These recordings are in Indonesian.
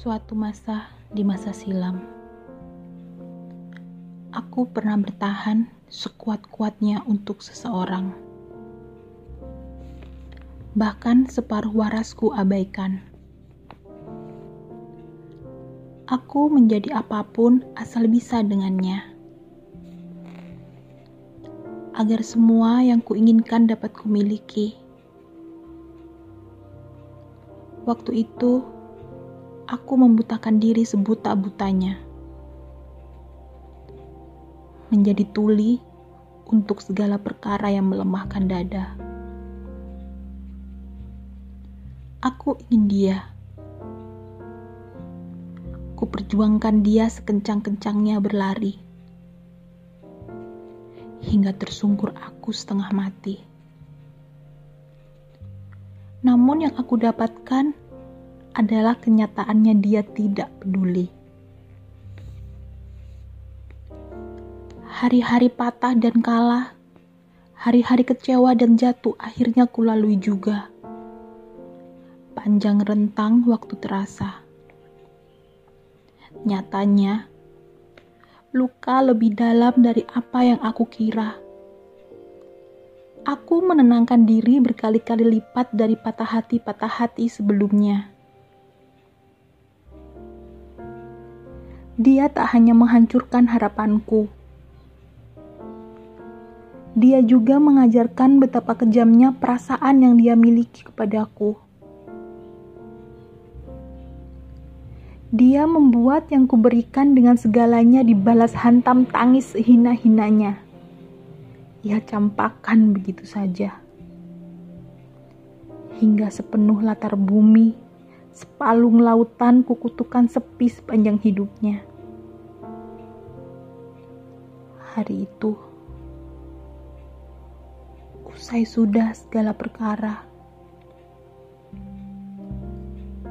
Suatu masa di masa silam, aku pernah bertahan sekuat-kuatnya untuk seseorang. Bahkan separuh warasku abaikan. Aku menjadi apa pun asal bisa dengannya. Agar semua yang kuinginkan dapat kumiliki. Waktu itu, aku membutakan diri sebuta-butanya. Menjadi tuli untuk segala perkara yang melemahkan dada. Aku ingin dia. Kuperjuangkan dia sekencang-kencangnya berlari. Hingga tersungkur aku setengah mati. Namun yang aku dapatkan adalah kenyataannya dia tidak peduli. Hari-hari patah dan kalah, hari-hari kecewa dan jatuh akhirnya kulalui juga. Panjang rentang waktu terasa. Nyatanya, luka lebih dalam dari apa yang aku kira. Aku menenangkan diri berkali-kali lipat dari patah hati-patah hati sebelumnya. Dia tak hanya menghancurkan harapanku. Dia juga mengajarkan betapa kejamnya perasaan yang dia miliki kepadaku. Dia membuat yang kuberikan dengan segalanya dibalas hantam tangis hina-hinanya. Ia campakkan begitu saja. Hingga sepenuh latar bumi, sepalung lautan kukutukan sepi sepanjang hidupnya hari itu. Usai sudah segala perkara,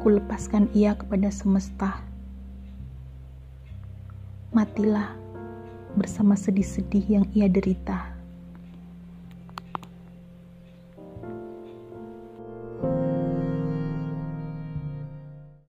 kulepaskan ia kepada semesta. Matilah bersama sedih-sedih yang ia derita.